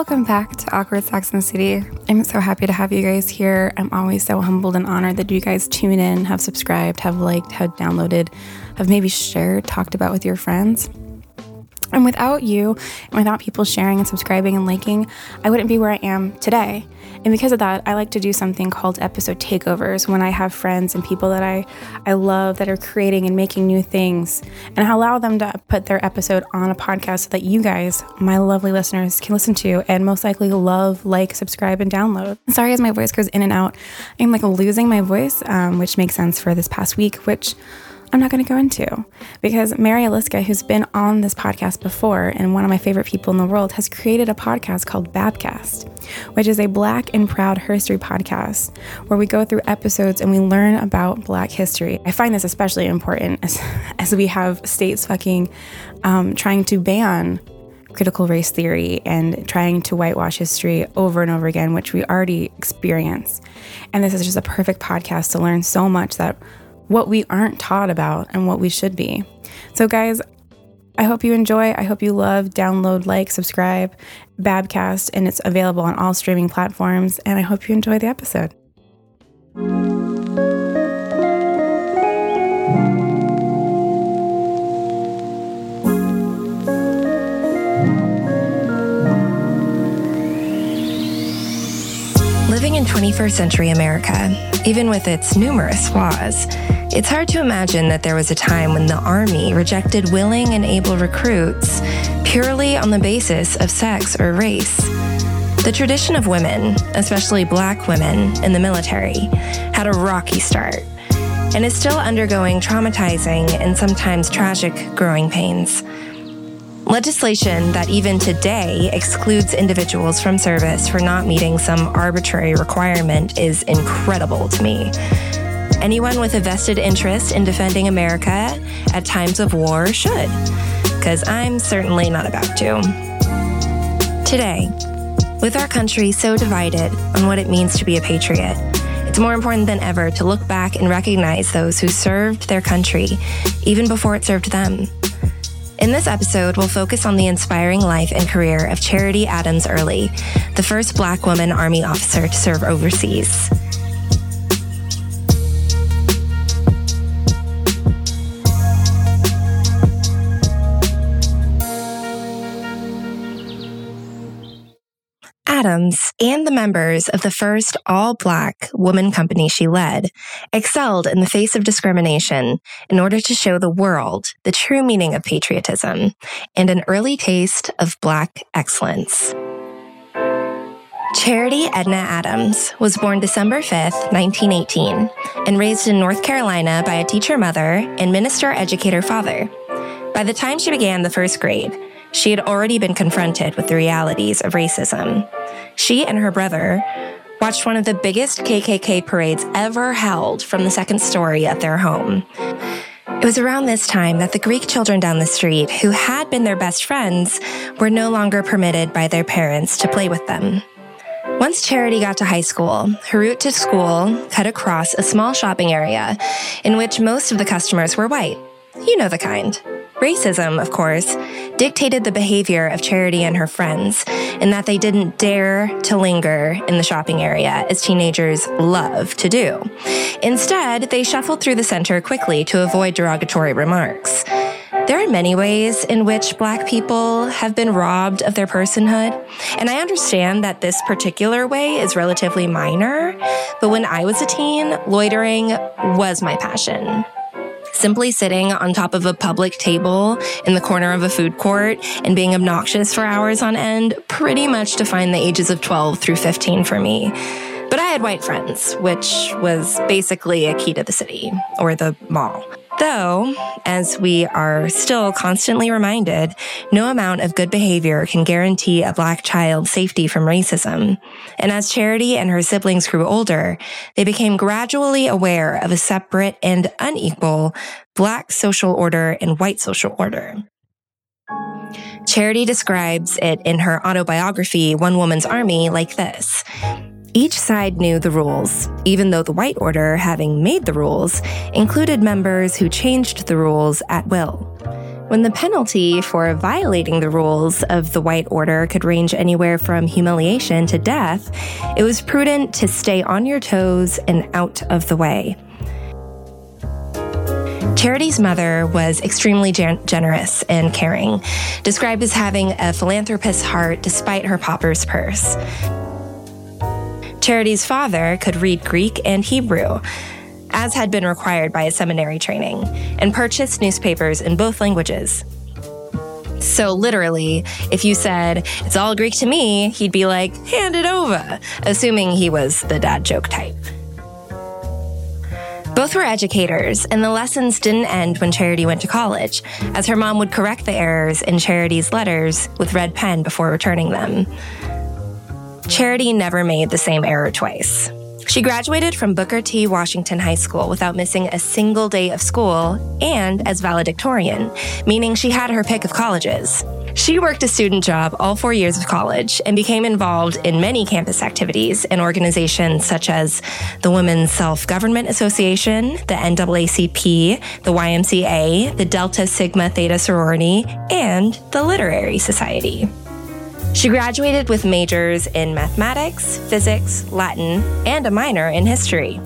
Welcome back to Awkward Sex and the City. I'm so happy to have you guys here. I'm always so humbled and honored that you guys tune in, have subscribed, have liked, have downloaded, have maybe shared, talked about with your friends. And without you, and without people sharing and subscribing and liking, I wouldn't be where I am today. And because of that, I like to do something called episode takeovers when I have friends and people that I, I love that are creating and making new things. And I allow them to put their episode on a podcast so that you guys, my lovely listeners, can listen to and most likely love, like, subscribe, and download. Sorry as my voice goes in and out. I'm like losing my voice, um, which makes sense for this past week, which I'm not going to go into because Mary Aliska, who's been on this podcast before and one of my favorite people in the world, has created a podcast called Bapcast, which is a Black and Proud History podcast where we go through episodes and we learn about Black history. I find this especially important as, as we have states fucking um, trying to ban critical race theory and trying to whitewash history over and over again, which we already experience. And this is just a perfect podcast to learn so much that what we aren't taught about and what we should be. So, guys, I hope you enjoy. I hope you love, download, like, subscribe, Bapcast, and it's available on all streaming platforms. And I hope you enjoy the episode. Living in 21st century America, even with its numerous flaws, it's hard to imagine that there was a time when the Army rejected willing and able recruits purely on the basis of sex or race. The tradition of women, especially black women in the military, had a rocky start and is still undergoing traumatizing and sometimes tragic growing pains. Legislation that even today excludes individuals from service for not meeting some arbitrary requirement is incredible to me. Anyone with a vested interest in defending America at times of war should, because I'm certainly not about to. Today, with our country so divided on what it means to be a patriot, it's more important than ever to look back and recognize those who served their country even before it served them. In this episode, we'll focus on the inspiring life and career of Charity Adams Earley, the first Black woman Army officer to serve overseas. Adams and the members of the first all black woman company she led excelled in the face of discrimination in order to show the world the true meaning of patriotism and an early taste of black excellence. Charity Edna Adams was born December 5th, 1918, and raised in North Carolina by a teacher mother and minister educator father. By the time she began the first grade, she had already been confronted with the realities of racism. She and her brother watched one of the biggest KKK parades ever held from the second story of their home. It was around this time that the Greek children down the street, who had been their best friends, were no longer permitted by their parents to play with them. Once Charity got to high school, her route to school cut across a small shopping area in which most of the customers were white. You know the kind. Racism, of course, dictated the behavior of Charity and her friends in that they didn't dare to linger in the shopping area as teenagers love to do. Instead, they shuffled through the center quickly to avoid derogatory remarks. There are many ways in which Black people have been robbed of their personhood. And I understand that this particular way is relatively minor, but when I was a teen, loitering was my passion simply sitting on top of a public table in the corner of a food court and being obnoxious for hours on end pretty much defined the ages of 12 through 15 for me. But I had white friends, which was basically a key to the city or the mall. Though, as we are still constantly reminded, no amount of good behavior can guarantee a black child safety from racism. And as Charity and her siblings grew older, they became gradually aware of a separate and unequal black social order and white social order. Charity describes it in her autobiography, One Woman's Army, like this. Each side knew the rules, even though the White Order, having made the rules, included members who changed the rules at will. When the penalty for violating the rules of the White Order could range anywhere from humiliation to death, it was prudent to stay on your toes and out of the way. Charity's mother was extremely gen- generous and caring, described as having a philanthropist's heart despite her pauper's purse. Charity's father could read Greek and Hebrew, as had been required by his seminary training, and purchased newspapers in both languages. So, literally, if you said, it's all Greek to me, he'd be like, hand it over, assuming he was the dad joke type. Both were educators, and the lessons didn't end when Charity went to college, as her mom would correct the errors in Charity's letters with red pen before returning them. Charity never made the same error twice. She graduated from Booker T. Washington High School without missing a single day of school and as valedictorian, meaning she had her pick of colleges. She worked a student job all four years of college and became involved in many campus activities and organizations such as the Women's Self Government Association, the NAACP, the YMCA, the Delta Sigma Theta sorority, and the Literary Society. She graduated with majors in mathematics, physics, Latin, and a minor in history.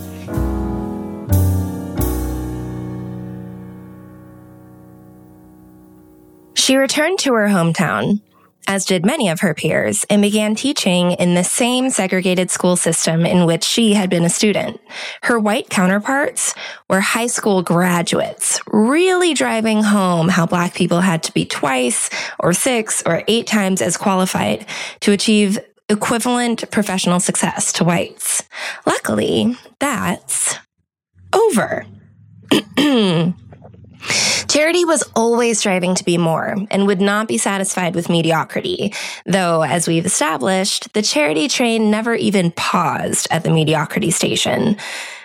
She returned to her hometown, as did many of her peers, and began teaching in the same segregated school system in which she had been a student. Her white counterparts were high school graduates, really driving home how black people had to be twice or six or eight times as qualified to achieve equivalent professional success to whites. Luckily, that's over. Charity was always striving to be more and would not be satisfied with mediocrity, though, as we've established, the charity train never even paused at the mediocrity station.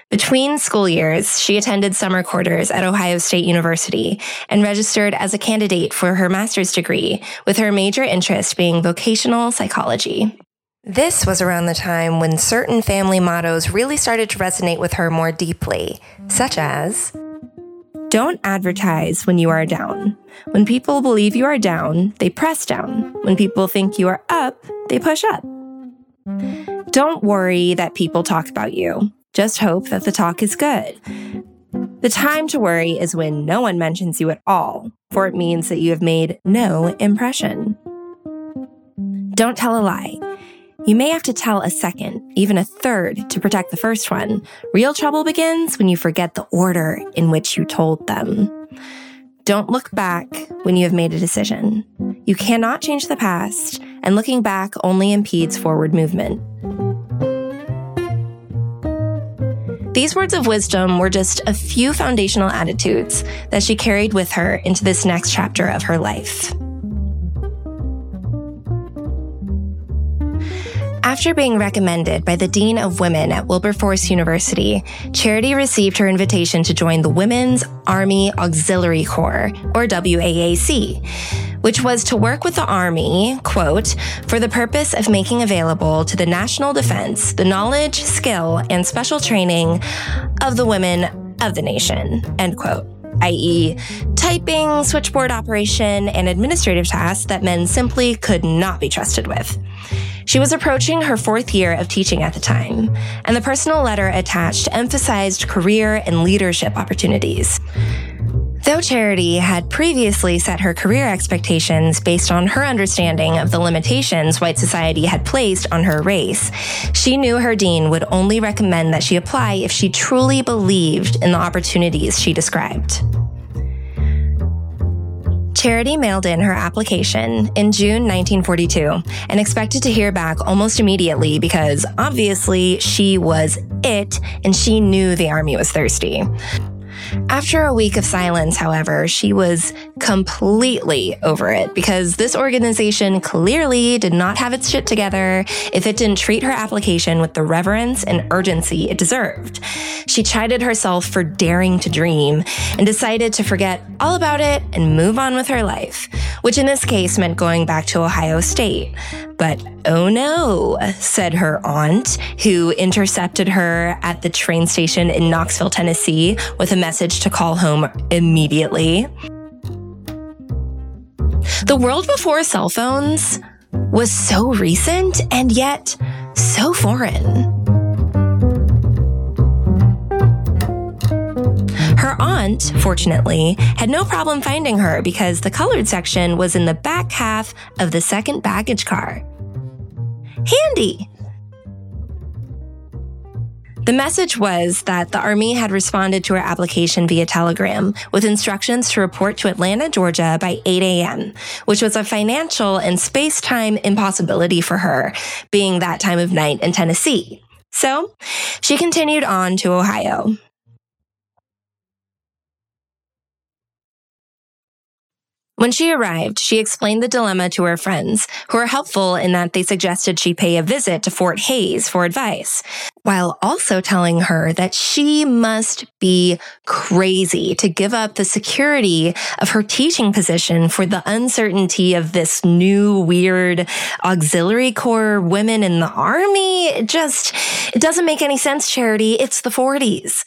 Between school years, she attended summer quarters at Ohio State University and registered as a candidate for her master's degree, with her major interest being vocational psychology. This was around the time when certain family mottos really started to resonate with her more deeply, such as don't advertise when you are down. When people believe you are down, they press down. When people think you are up, they push up. Don't worry that people talk about you. Just hope that the talk is good. The time to worry is when no one mentions you at all, for it means that you have made no impression. Don't tell a lie. You may have to tell a second, even a third, to protect the first one. Real trouble begins when you forget the order in which you told them. Don't look back when you have made a decision. You cannot change the past, and looking back only impedes forward movement. These words of wisdom were just a few foundational attitudes that she carried with her into this next chapter of her life. After being recommended by the Dean of Women at Wilberforce University, Charity received her invitation to join the Women's Army Auxiliary Corps, or WAAC, which was to work with the Army, quote, for the purpose of making available to the national defense the knowledge, skill, and special training of the women of the nation, end quote i.e., typing, switchboard operation, and administrative tasks that men simply could not be trusted with. She was approaching her fourth year of teaching at the time, and the personal letter attached emphasized career and leadership opportunities. Though Charity had previously set her career expectations based on her understanding of the limitations white society had placed on her race, she knew her dean would only recommend that she apply if she truly believed in the opportunities she described. Charity mailed in her application in June 1942 and expected to hear back almost immediately because obviously she was it and she knew the army was thirsty. After a week of silence, however, she was completely over it because this organization clearly did not have its shit together if it didn't treat her application with the reverence and urgency it deserved. She chided herself for daring to dream and decided to forget all about it and move on with her life, which in this case meant going back to Ohio State. But oh no, said her aunt, who intercepted her at the train station in Knoxville, Tennessee, with a message to call home immediately. The world before cell phones was so recent and yet so foreign. Her aunt, fortunately, had no problem finding her because the colored section was in the back half of the second baggage car. Handy! The message was that the Army had responded to her application via telegram with instructions to report to Atlanta, Georgia by 8 a.m., which was a financial and space time impossibility for her, being that time of night in Tennessee. So she continued on to Ohio. When she arrived, she explained the dilemma to her friends, who were helpful in that they suggested she pay a visit to Fort Hays for advice, while also telling her that she must be crazy to give up the security of her teaching position for the uncertainty of this new weird auxiliary corps women in the army. It just, it doesn't make any sense, Charity. It's the 40s.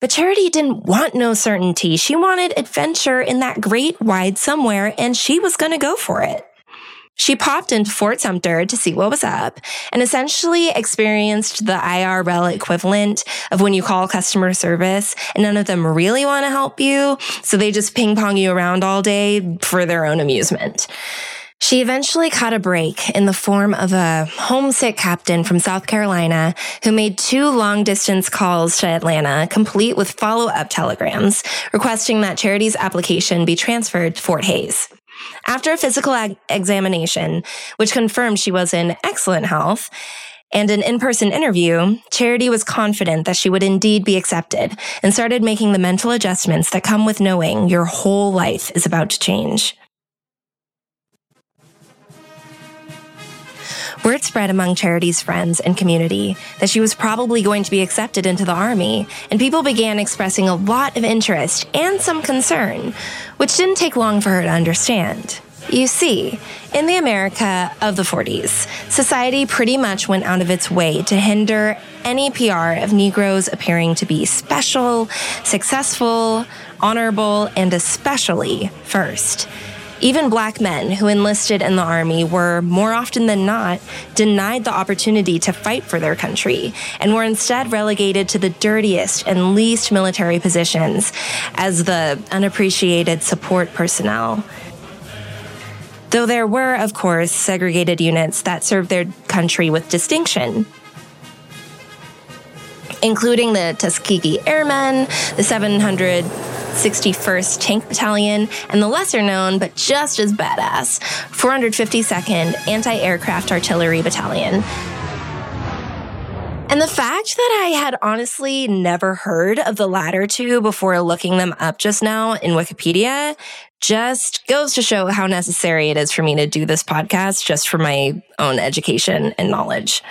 But Charity didn't want no certainty. She wanted adventure in that great wide somewhere, and she was going to go for it. She popped into Fort Sumter to see what was up and essentially experienced the IRL equivalent of when you call customer service and none of them really want to help you. So they just ping pong you around all day for their own amusement. She eventually caught a break in the form of a homesick captain from South Carolina who made two long distance calls to Atlanta, complete with follow up telegrams requesting that Charity's application be transferred to Fort Hays. After a physical ag- examination, which confirmed she was in excellent health, and an in person interview, Charity was confident that she would indeed be accepted and started making the mental adjustments that come with knowing your whole life is about to change. Word spread among Charity's friends and community that she was probably going to be accepted into the army, and people began expressing a lot of interest and some concern, which didn't take long for her to understand. You see, in the America of the 40s, society pretty much went out of its way to hinder any PR of Negroes appearing to be special, successful, honorable, and especially first. Even black men who enlisted in the army were, more often than not, denied the opportunity to fight for their country and were instead relegated to the dirtiest and least military positions as the unappreciated support personnel. though there were, of course, segregated units that served their country with distinction including the Tuskegee Airmen, the 761st Tank Battalion, and the lesser known but just as badass 452nd Anti Aircraft Artillery Battalion. And the fact that I had honestly never heard of the latter two before looking them up just now in Wikipedia just goes to show how necessary it is for me to do this podcast just for my own education and knowledge.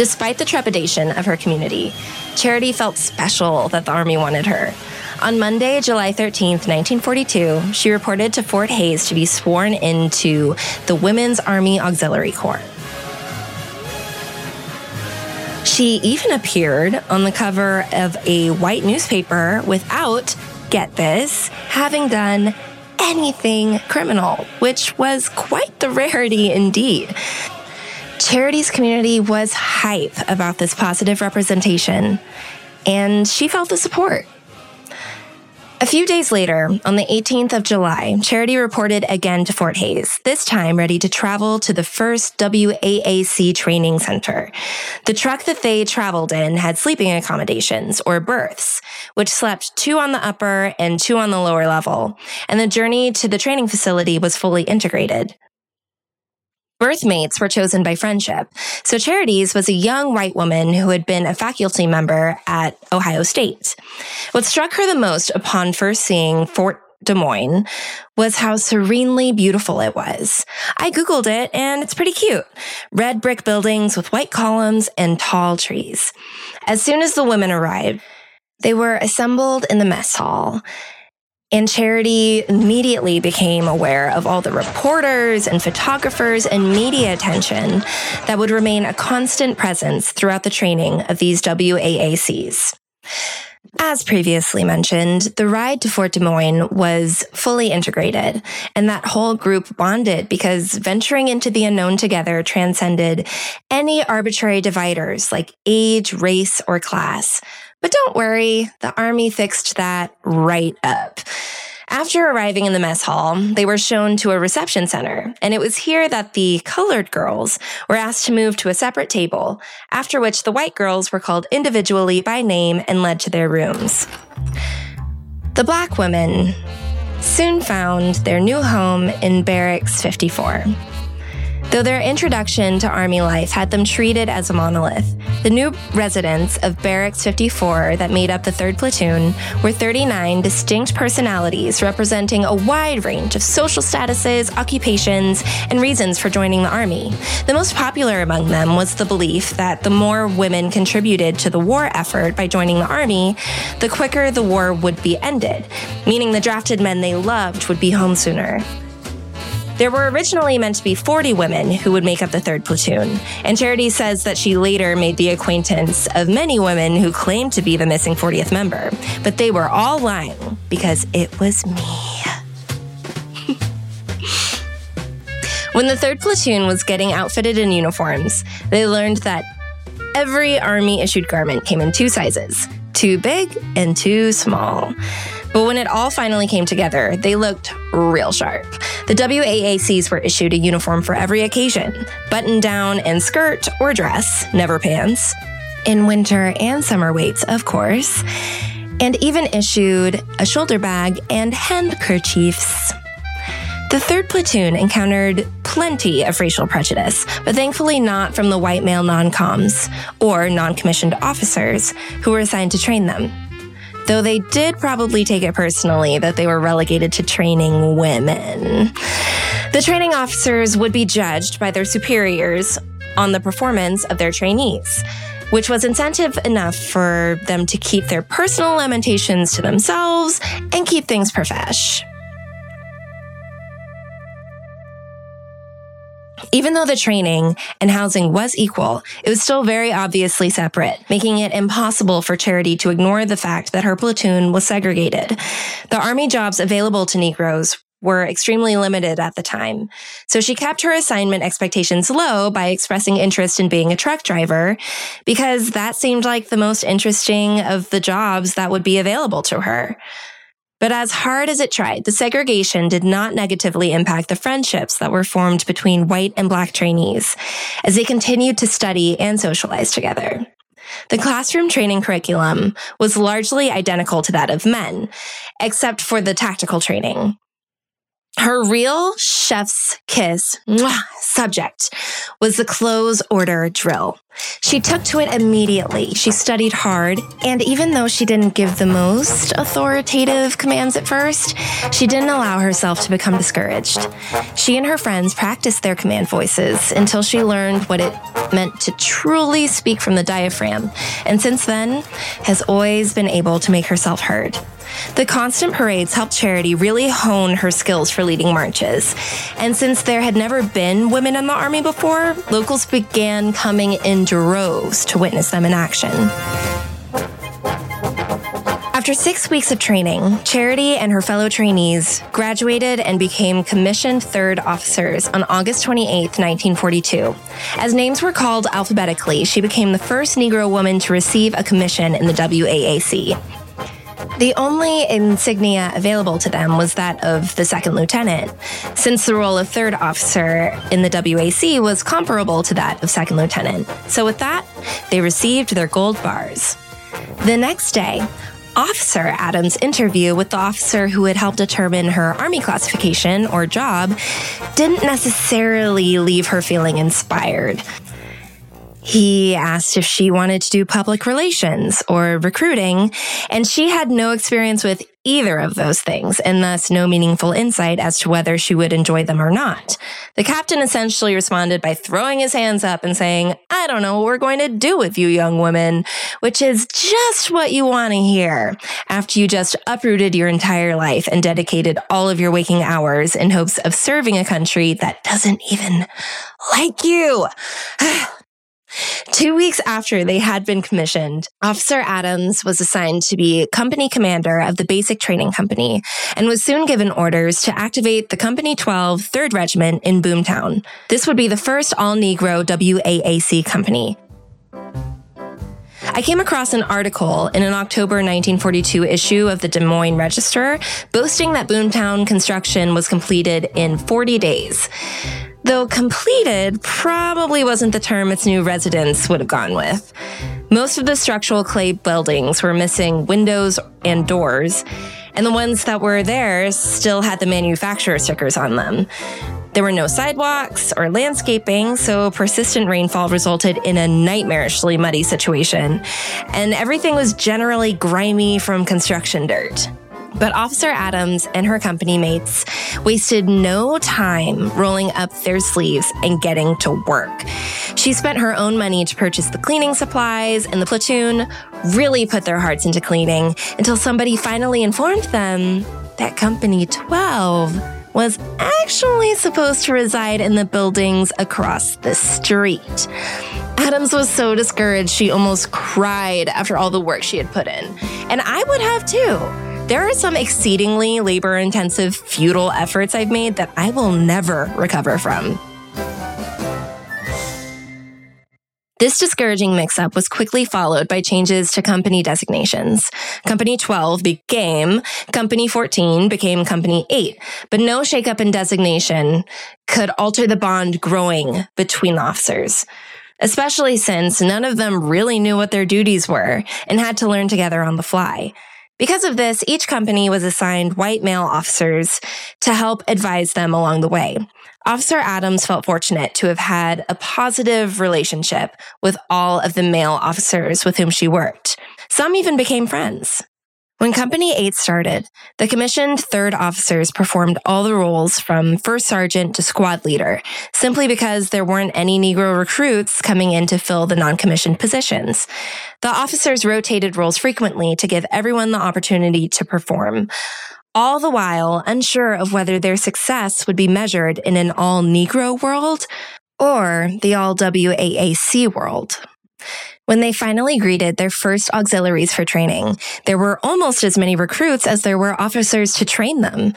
Despite the trepidation of her community, Charity felt special that the Army wanted her. On Monday, July 13th, 1942, she reported to Fort Hays to be sworn into the Women's Army Auxiliary Corps. She even appeared on the cover of a white newspaper without, get this, having done anything criminal, which was quite the rarity indeed. Charity's community was hype about this positive representation, and she felt the support. A few days later, on the 18th of July, Charity reported again to Fort Hays, this time ready to travel to the first WAAC training center. The truck that they traveled in had sleeping accommodations, or berths, which slept two on the upper and two on the lower level, and the journey to the training facility was fully integrated. Birthmates were chosen by friendship. So Charities was a young white woman who had been a faculty member at Ohio State. What struck her the most upon first seeing Fort Des Moines was how serenely beautiful it was. I Googled it and it's pretty cute. Red brick buildings with white columns and tall trees. As soon as the women arrived, they were assembled in the mess hall and Charity immediately became aware of all the reporters and photographers and media attention that would remain a constant presence throughout the training of these WAACs. As previously mentioned, the ride to Fort Des Moines was fully integrated, and that whole group bonded because venturing into the unknown together transcended any arbitrary dividers like age, race, or class. But don't worry, the army fixed that right up. After arriving in the mess hall, they were shown to a reception center, and it was here that the colored girls were asked to move to a separate table, after which the white girls were called individually by name and led to their rooms. The black women soon found their new home in Barracks 54. Though their introduction to Army life had them treated as a monolith, the new residents of Barracks 54 that made up the 3rd Platoon were 39 distinct personalities representing a wide range of social statuses, occupations, and reasons for joining the Army. The most popular among them was the belief that the more women contributed to the war effort by joining the Army, the quicker the war would be ended, meaning the drafted men they loved would be home sooner. There were originally meant to be 40 women who would make up the third platoon, and Charity says that she later made the acquaintance of many women who claimed to be the missing 40th member, but they were all lying because it was me. when the third platoon was getting outfitted in uniforms, they learned that every Army issued garment came in two sizes too big and too small. But when it all finally came together, they looked real sharp. The WAACs were issued a uniform for every occasion button down and skirt or dress, never pants, in winter and summer weights, of course, and even issued a shoulder bag and handkerchiefs. The 3rd Platoon encountered plenty of racial prejudice, but thankfully not from the white male non coms or non commissioned officers who were assigned to train them though they did probably take it personally that they were relegated to training women. The training officers would be judged by their superiors on the performance of their trainees, which was incentive enough for them to keep their personal lamentations to themselves and keep things profesh. Even though the training and housing was equal, it was still very obviously separate, making it impossible for Charity to ignore the fact that her platoon was segregated. The Army jobs available to Negroes were extremely limited at the time. So she kept her assignment expectations low by expressing interest in being a truck driver because that seemed like the most interesting of the jobs that would be available to her. But as hard as it tried, the segregation did not negatively impact the friendships that were formed between white and black trainees as they continued to study and socialize together. The classroom training curriculum was largely identical to that of men, except for the tactical training. Her real chef's kiss mwah, subject was the close order drill. She took to it immediately. She studied hard, and even though she didn't give the most authoritative commands at first, she didn't allow herself to become discouraged. She and her friends practiced their command voices until she learned what it meant to truly speak from the diaphragm, and since then has always been able to make herself heard. The constant parades helped Charity really hone her skills for leading marches. And since there had never been women in the Army before, locals began coming in droves to witness them in action. After six weeks of training, Charity and her fellow trainees graduated and became commissioned third officers on August 28, 1942. As names were called alphabetically, she became the first Negro woman to receive a commission in the WAAC. The only insignia available to them was that of the second lieutenant, since the role of third officer in the WAC was comparable to that of second lieutenant. So, with that, they received their gold bars. The next day, Officer Adams' interview with the officer who had helped determine her Army classification or job didn't necessarily leave her feeling inspired. He asked if she wanted to do public relations or recruiting, and she had no experience with either of those things and thus no meaningful insight as to whether she would enjoy them or not. The captain essentially responded by throwing his hands up and saying, I don't know what we're going to do with you young women, which is just what you want to hear after you just uprooted your entire life and dedicated all of your waking hours in hopes of serving a country that doesn't even like you. Two weeks after they had been commissioned, Officer Adams was assigned to be company commander of the Basic Training Company and was soon given orders to activate the Company 12 3rd Regiment in Boomtown. This would be the first all Negro WAAC company. I came across an article in an October 1942 issue of the Des Moines Register boasting that Boomtown construction was completed in 40 days. Though completed probably wasn't the term its new residents would have gone with. Most of the structural clay buildings were missing windows and doors, and the ones that were there still had the manufacturer stickers on them. There were no sidewalks or landscaping, so persistent rainfall resulted in a nightmarishly muddy situation, and everything was generally grimy from construction dirt. But Officer Adams and her company mates wasted no time rolling up their sleeves and getting to work. She spent her own money to purchase the cleaning supplies, and the platoon really put their hearts into cleaning until somebody finally informed them that Company 12 was actually supposed to reside in the buildings across the street. Adams was so discouraged she almost cried after all the work she had put in. And I would have too. There are some exceedingly labor intensive, futile efforts I've made that I will never recover from. This discouraging mix up was quickly followed by changes to company designations. Company 12 became Company 14, became Company 8, but no shakeup in designation could alter the bond growing between officers especially since none of them really knew what their duties were and had to learn together on the fly. Because of this, each company was assigned white male officers to help advise them along the way. Officer Adams felt fortunate to have had a positive relationship with all of the male officers with whom she worked. Some even became friends. When Company 8 started, the commissioned third officers performed all the roles from first sergeant to squad leader, simply because there weren't any Negro recruits coming in to fill the non-commissioned positions. The officers rotated roles frequently to give everyone the opportunity to perform, all the while unsure of whether their success would be measured in an all Negro world or the all WAAC world. When they finally greeted their first auxiliaries for training, mm. there were almost as many recruits as there were officers to train them.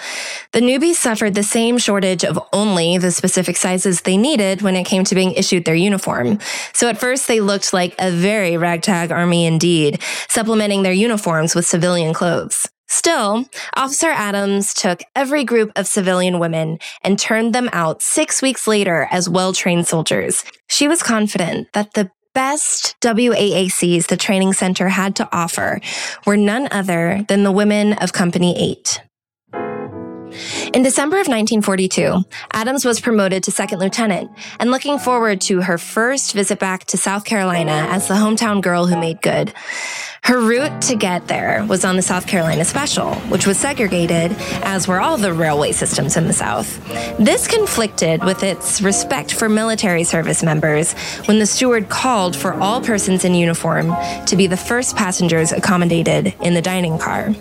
The newbies suffered the same shortage of only the specific sizes they needed when it came to being issued their uniform. So at first they looked like a very ragtag army indeed, supplementing their uniforms with civilian clothes. Still, Officer Adams took every group of civilian women and turned them out six weeks later as well trained soldiers. She was confident that the best WAACs the training center had to offer were none other than the women of Company 8. In December of 1942, Adams was promoted to second lieutenant and looking forward to her first visit back to South Carolina as the hometown girl who made good. Her route to get there was on the South Carolina Special, which was segregated, as were all the railway systems in the South. This conflicted with its respect for military service members when the steward called for all persons in uniform to be the first passengers accommodated in the dining car.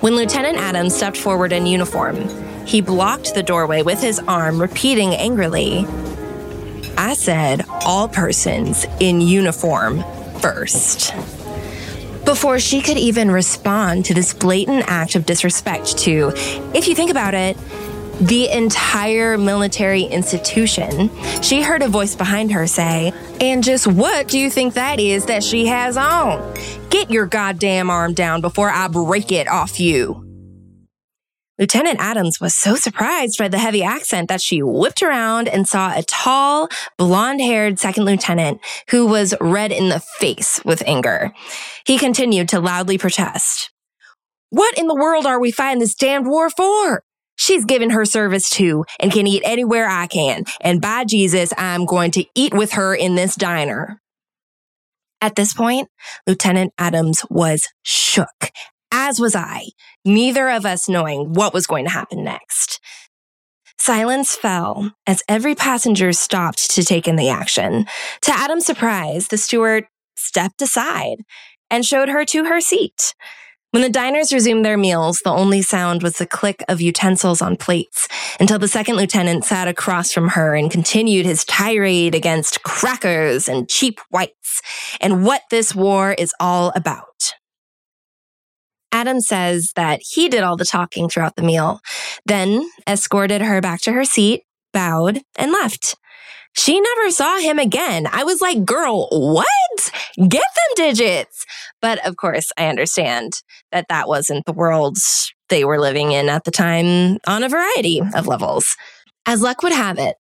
When Lieutenant Adams stepped forward in uniform, he blocked the doorway with his arm, repeating angrily, I said all persons in uniform first. Before she could even respond to this blatant act of disrespect to, if you think about it, the entire military institution, she heard a voice behind her say, And just what do you think that is that she has on? Get your goddamn arm down before I break it off you. Lieutenant Adams was so surprised by the heavy accent that she whipped around and saw a tall, blonde haired second lieutenant who was red in the face with anger. He continued to loudly protest. What in the world are we fighting this damned war for? She's given her service too and can eat anywhere I can. And by Jesus, I'm going to eat with her in this diner. At this point, Lieutenant Adams was shook, as was I, neither of us knowing what was going to happen next. Silence fell as every passenger stopped to take in the action. To Adam's surprise, the steward stepped aside and showed her to her seat. When the diners resumed their meals, the only sound was the click of utensils on plates until the second lieutenant sat across from her and continued his tirade against crackers and cheap whites and what this war is all about. Adam says that he did all the talking throughout the meal, then escorted her back to her seat, bowed, and left. She never saw him again. I was like, girl, what? Get them digits. But of course, I understand that that wasn't the world they were living in at the time on a variety of levels. As luck would have it,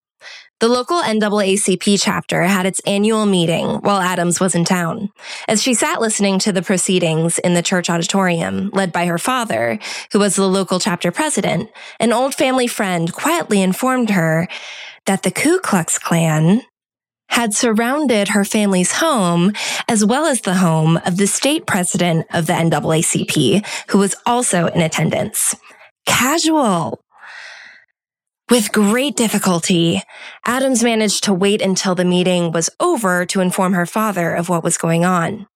the local NAACP chapter had its annual meeting while Adams was in town. As she sat listening to the proceedings in the church auditorium, led by her father, who was the local chapter president, an old family friend quietly informed her that the Ku Klux Klan had surrounded her family's home as well as the home of the state president of the NAACP, who was also in attendance. Casual. With great difficulty, Adams managed to wait until the meeting was over to inform her father of what was going on.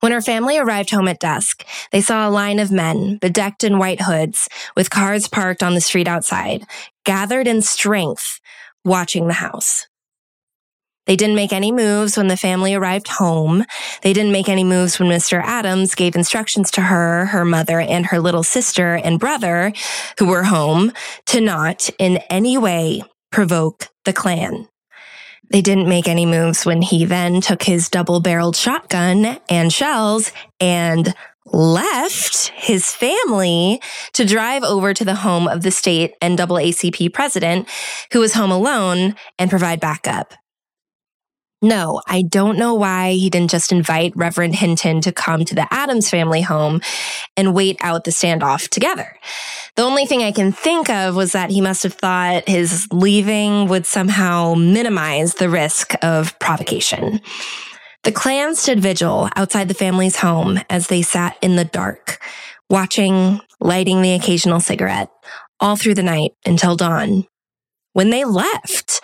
When her family arrived home at dusk, they saw a line of men, bedecked in white hoods, with cars parked on the street outside, gathered in strength, watching the house. They didn't make any moves when the family arrived home. They didn't make any moves when Mr. Adams gave instructions to her, her mother, and her little sister and brother, who were home, to not in any way provoke the Klan. They didn't make any moves when he then took his double barreled shotgun and shells and left his family to drive over to the home of the state NAACP president, who was home alone, and provide backup. No, I don't know why he didn't just invite Reverend Hinton to come to the Adams family home and wait out the standoff together. The only thing I can think of was that he must have thought his leaving would somehow minimize the risk of provocation. The Klan stood vigil outside the family's home as they sat in the dark, watching, lighting the occasional cigarette, all through the night until dawn. When they left,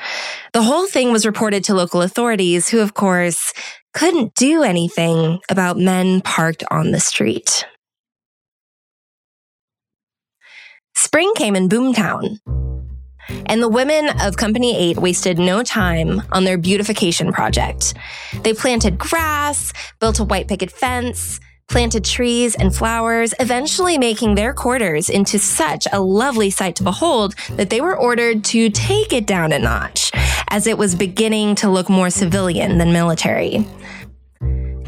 the whole thing was reported to local authorities, who, of course, couldn't do anything about men parked on the street. Spring came in Boomtown. And the women of Company 8 wasted no time on their beautification project. They planted grass, built a white picket fence, planted trees and flowers, eventually making their quarters into such a lovely sight to behold that they were ordered to take it down a notch, as it was beginning to look more civilian than military.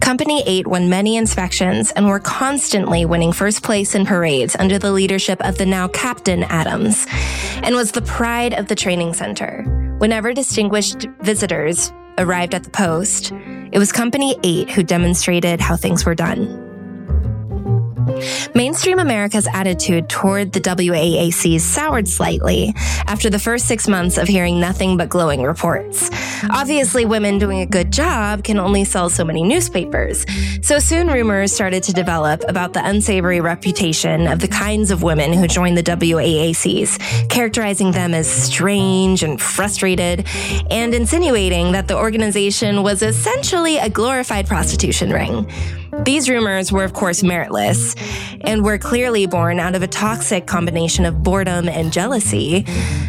Company 8 won many inspections and were constantly winning first place in parades under the leadership of the now Captain Adams, and was the pride of the training center. Whenever distinguished visitors arrived at the post, it was Company 8 who demonstrated how things were done. Mainstream America's attitude toward the WAACs soured slightly after the first six months of hearing nothing but glowing reports. Obviously, women doing a good job can only sell so many newspapers, so soon rumors started to develop about the unsavory reputation of the kinds of women who joined the WAACs, characterizing them as strange and frustrated, and insinuating that the organization was essentially a glorified prostitution ring. These rumors were, of course, meritless and were clearly born out of a toxic combination of boredom and jealousy,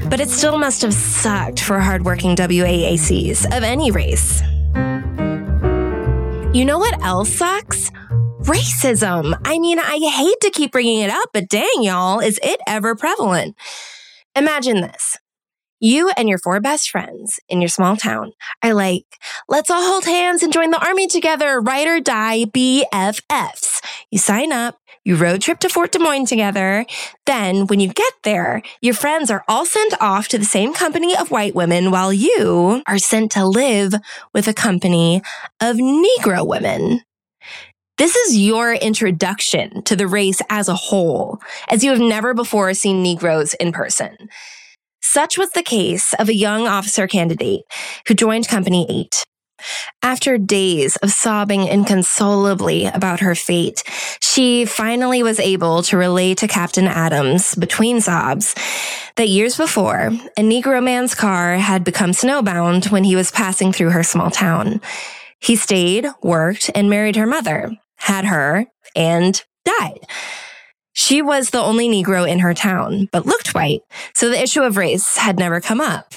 but it still must have sucked for hardworking WAACs of any race. You know what else sucks? Racism. I mean, I hate to keep bringing it up, but dang, y'all, is it ever prevalent? Imagine this. You and your four best friends in your small town are like, let's all hold hands and join the army together, ride or die BFFs. You sign up, you road trip to Fort Des Moines together. Then, when you get there, your friends are all sent off to the same company of white women while you are sent to live with a company of Negro women. This is your introduction to the race as a whole, as you have never before seen Negroes in person. Such was the case of a young officer candidate who joined Company 8. After days of sobbing inconsolably about her fate, she finally was able to relay to Captain Adams, between sobs, that years before, a Negro man's car had become snowbound when he was passing through her small town. He stayed, worked, and married her mother, had her, and died. She was the only Negro in her town, but looked white, so the issue of race had never come up.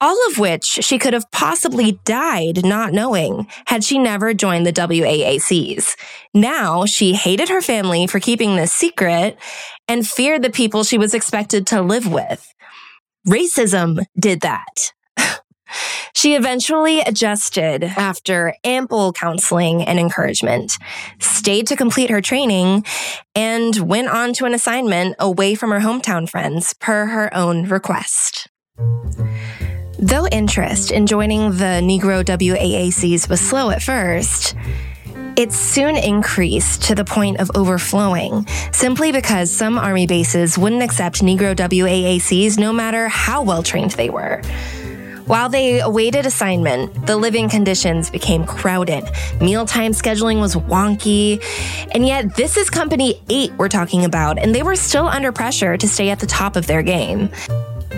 All of which she could have possibly died not knowing had she never joined the WAACs. Now she hated her family for keeping this secret and feared the people she was expected to live with. Racism did that. She eventually adjusted after ample counseling and encouragement, stayed to complete her training, and went on to an assignment away from her hometown friends per her own request. Though interest in joining the Negro WAACs was slow at first, it soon increased to the point of overflowing, simply because some Army bases wouldn't accept Negro WAACs no matter how well trained they were. While they awaited assignment, the living conditions became crowded. Mealtime scheduling was wonky. And yet, this is Company 8 we're talking about, and they were still under pressure to stay at the top of their game.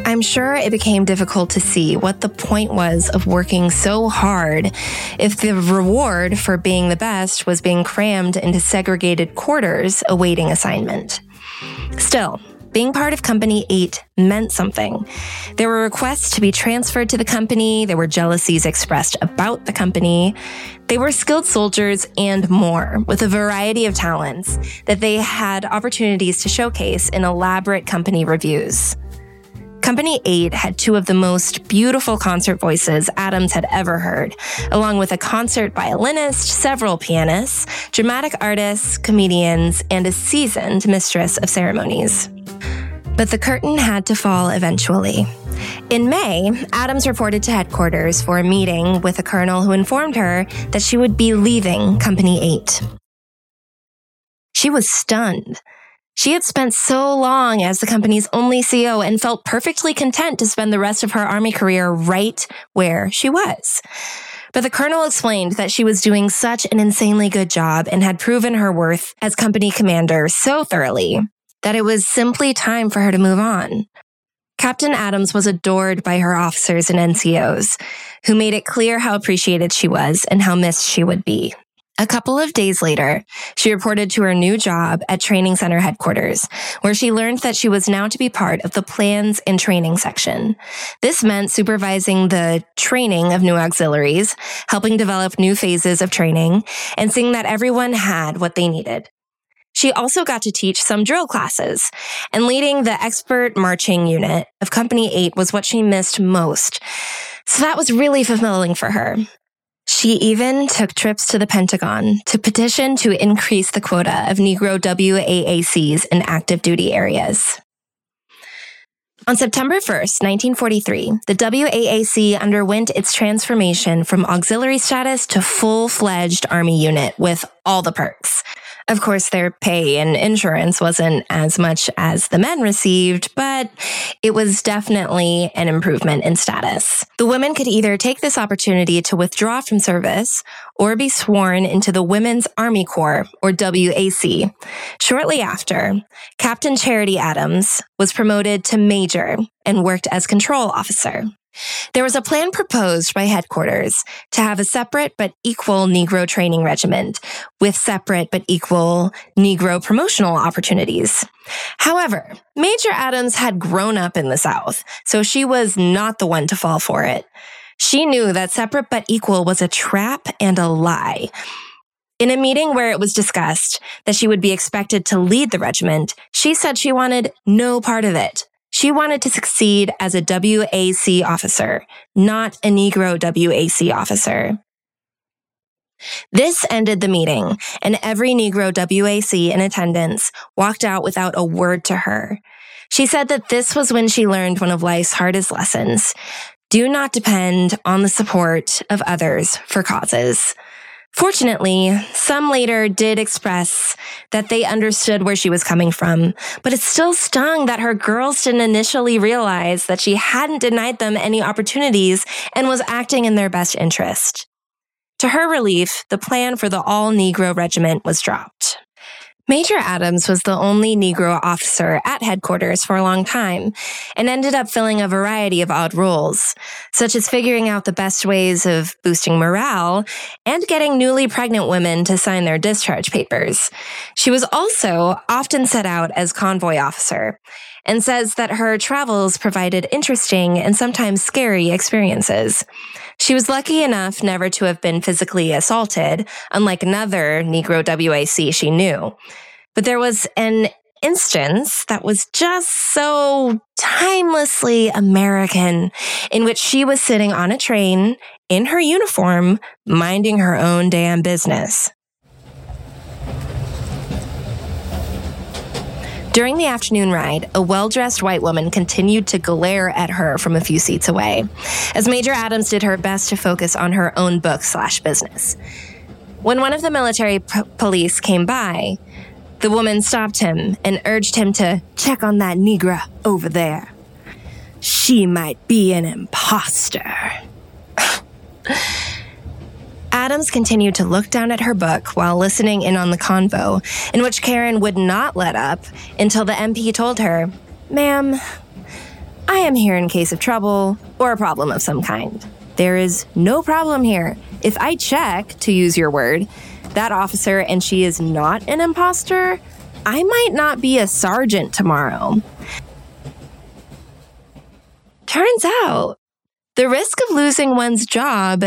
I'm sure it became difficult to see what the point was of working so hard if the reward for being the best was being crammed into segregated quarters awaiting assignment. Still, being part of Company 8 meant something. There were requests to be transferred to the company, there were jealousies expressed about the company. They were skilled soldiers and more, with a variety of talents that they had opportunities to showcase in elaborate company reviews. Company 8 had two of the most beautiful concert voices Adams had ever heard, along with a concert violinist, several pianists, dramatic artists, comedians, and a seasoned mistress of ceremonies. But the curtain had to fall eventually. In May, Adams reported to headquarters for a meeting with a colonel who informed her that she would be leaving Company 8. She was stunned. She had spent so long as the company's only CO and felt perfectly content to spend the rest of her Army career right where she was. But the colonel explained that she was doing such an insanely good job and had proven her worth as company commander so thoroughly that it was simply time for her to move on. Captain Adams was adored by her officers and NCOs, who made it clear how appreciated she was and how missed she would be. A couple of days later, she reported to her new job at Training Center headquarters, where she learned that she was now to be part of the plans and training section. This meant supervising the training of new auxiliaries, helping develop new phases of training, and seeing that everyone had what they needed. She also got to teach some drill classes, and leading the expert marching unit of Company 8 was what she missed most. So that was really fulfilling for her. She even took trips to the Pentagon to petition to increase the quota of Negro WAACs in active duty areas. On September 1st, 1943, the WAAC underwent its transformation from auxiliary status to full fledged Army unit with all the perks. Of course, their pay and insurance wasn't as much as the men received, but it was definitely an improvement in status. The women could either take this opportunity to withdraw from service or be sworn into the Women's Army Corps, or WAC. Shortly after, Captain Charity Adams was promoted to major and worked as control officer. There was a plan proposed by headquarters to have a separate but equal Negro training regiment with separate but equal Negro promotional opportunities. However, Major Adams had grown up in the South, so she was not the one to fall for it. She knew that separate but equal was a trap and a lie. In a meeting where it was discussed that she would be expected to lead the regiment, she said she wanted no part of it. She wanted to succeed as a WAC officer, not a Negro WAC officer. This ended the meeting, and every Negro WAC in attendance walked out without a word to her. She said that this was when she learned one of life's hardest lessons. Do not depend on the support of others for causes. Fortunately, some later did express that they understood where she was coming from, but it still stung that her girls didn't initially realize that she hadn't denied them any opportunities and was acting in their best interest. To her relief, the plan for the all Negro regiment was dropped. Major Adams was the only Negro officer at headquarters for a long time and ended up filling a variety of odd roles, such as figuring out the best ways of boosting morale and getting newly pregnant women to sign their discharge papers. She was also often set out as convoy officer and says that her travels provided interesting and sometimes scary experiences. She was lucky enough never to have been physically assaulted, unlike another Negro WAC she knew. But there was an instance that was just so timelessly American in which she was sitting on a train in her uniform, minding her own damn business. During the afternoon ride, a well dressed white woman continued to glare at her from a few seats away, as Major Adams did her best to focus on her own book slash business. When one of the military p- police came by, the woman stopped him and urged him to check on that Negra over there. She might be an impostor. Adams continued to look down at her book while listening in on the convo, in which Karen would not let up until the MP told her, Ma'am, I am here in case of trouble or a problem of some kind. There is no problem here. If I check, to use your word, that officer and she is not an imposter, I might not be a sergeant tomorrow. Turns out, the risk of losing one's job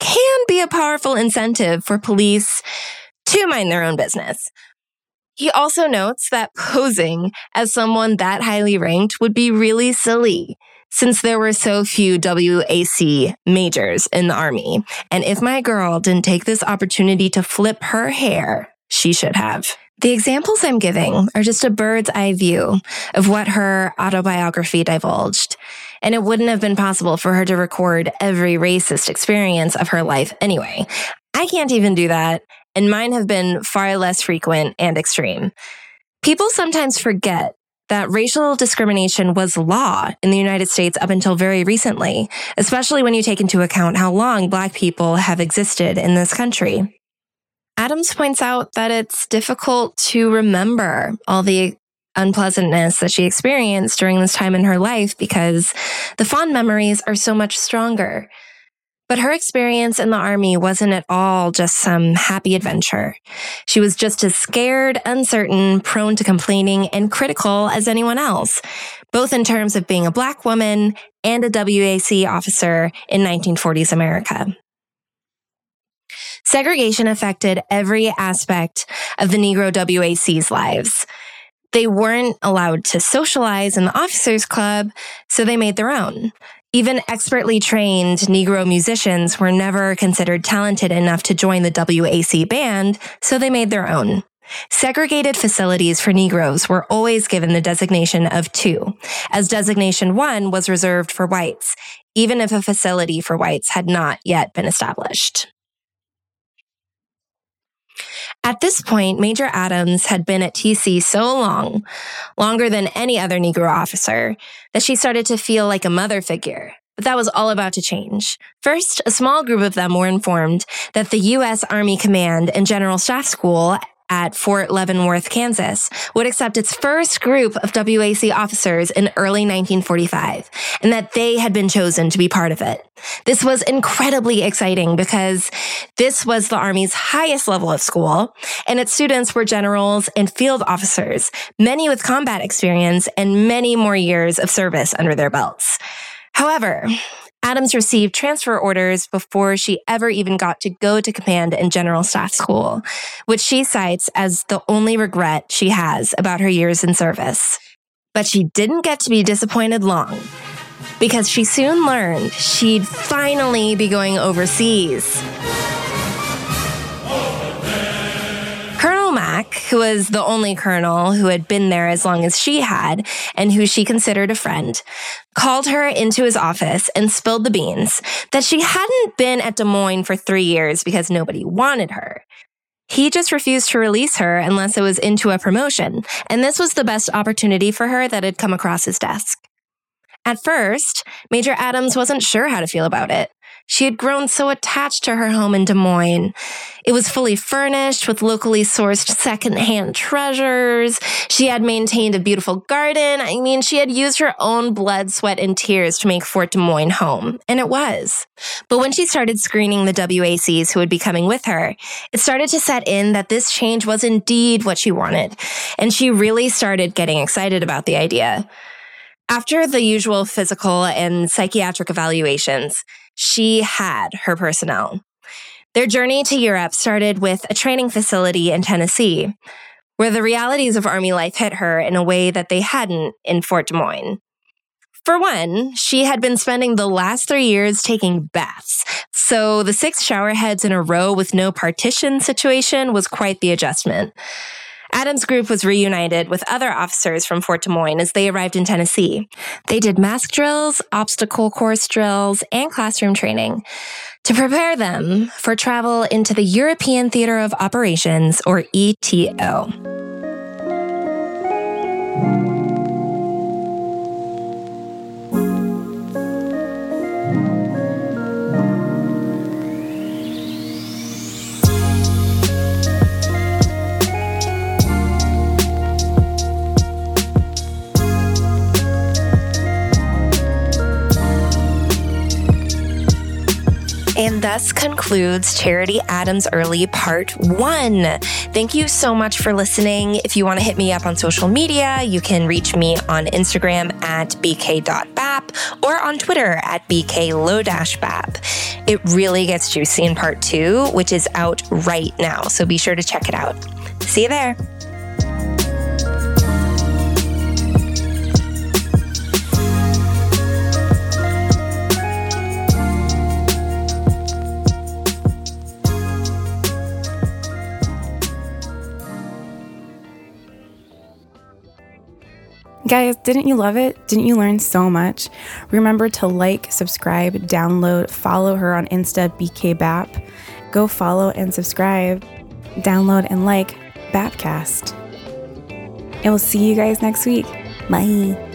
can be a powerful incentive for police to mind their own business. He also notes that posing as someone that highly ranked would be really silly since there were so few WAC majors in the army. And if my girl didn't take this opportunity to flip her hair, she should have. The examples I'm giving are just a bird's eye view of what her autobiography divulged and it wouldn't have been possible for her to record every racist experience of her life anyway. I can't even do that, and mine have been far less frequent and extreme. People sometimes forget that racial discrimination was law in the United States up until very recently, especially when you take into account how long Black people have existed in this country. Adams points out that it's difficult to remember all the unpleasantness that she experienced during this time in her life because the fond memories are so much stronger. But her experience in the army wasn't at all just some happy adventure. She was just as scared, uncertain, prone to complaining, and critical as anyone else, both in terms of being a black woman and a WAC officer in 1940s America. Segregation affected every aspect of the Negro WAC's lives. They weren't allowed to socialize in the officers club, so they made their own. Even expertly trained Negro musicians were never considered talented enough to join the WAC band, so they made their own. Segregated facilities for Negroes were always given the designation of two, as designation one was reserved for whites, even if a facility for whites had not yet been established. At this point, Major Adams had been at TC so long, longer than any other Negro officer, that she started to feel like a mother figure. But that was all about to change. First, a small group of them were informed that the U.S. Army Command and General Staff School at Fort Leavenworth, Kansas, would accept its first group of WAC officers in early 1945, and that they had been chosen to be part of it. This was incredibly exciting because this was the Army's highest level of school, and its students were generals and field officers, many with combat experience and many more years of service under their belts. However, Adams received transfer orders before she ever even got to go to command and general staff school, which she cites as the only regret she has about her years in service. But she didn't get to be disappointed long because she soon learned she'd finally be going overseas. Mack, who was the only colonel who had been there as long as she had and who she considered a friend, called her into his office and spilled the beans that she hadn't been at Des Moines for three years because nobody wanted her. He just refused to release her unless it was into a promotion, and this was the best opportunity for her that had come across his desk. At first, Major Adams wasn't sure how to feel about it. She had grown so attached to her home in Des Moines. It was fully furnished with locally sourced secondhand treasures. She had maintained a beautiful garden. I mean, she had used her own blood, sweat, and tears to make Fort Des Moines home. And it was. But when she started screening the WACs who would be coming with her, it started to set in that this change was indeed what she wanted. And she really started getting excited about the idea. After the usual physical and psychiatric evaluations, she had her personnel. Their journey to Europe started with a training facility in Tennessee, where the realities of Army life hit her in a way that they hadn't in Fort Des Moines. For one, she had been spending the last three years taking baths, so the six shower heads in a row with no partition situation was quite the adjustment. Adams' group was reunited with other officers from Fort Des Moines as they arrived in Tennessee. They did mask drills, obstacle course drills, and classroom training to prepare them for travel into the European Theater of Operations, or ETO. Thus concludes Charity Adams Earley Part 1. Thank you so much for listening. If you want to hit me up on social media, you can reach me on Instagram at bk.bap or on Twitter at bklow-bap. It really gets juicy in Part 2, which is out right now, so be sure to check it out. See you there. Guys, didn't you love it? Didn't you learn so much? Remember to like, subscribe, download, follow her on Insta, BKBAP. Go follow and subscribe, download, and like Bapcast. And we'll see you guys next week. Bye.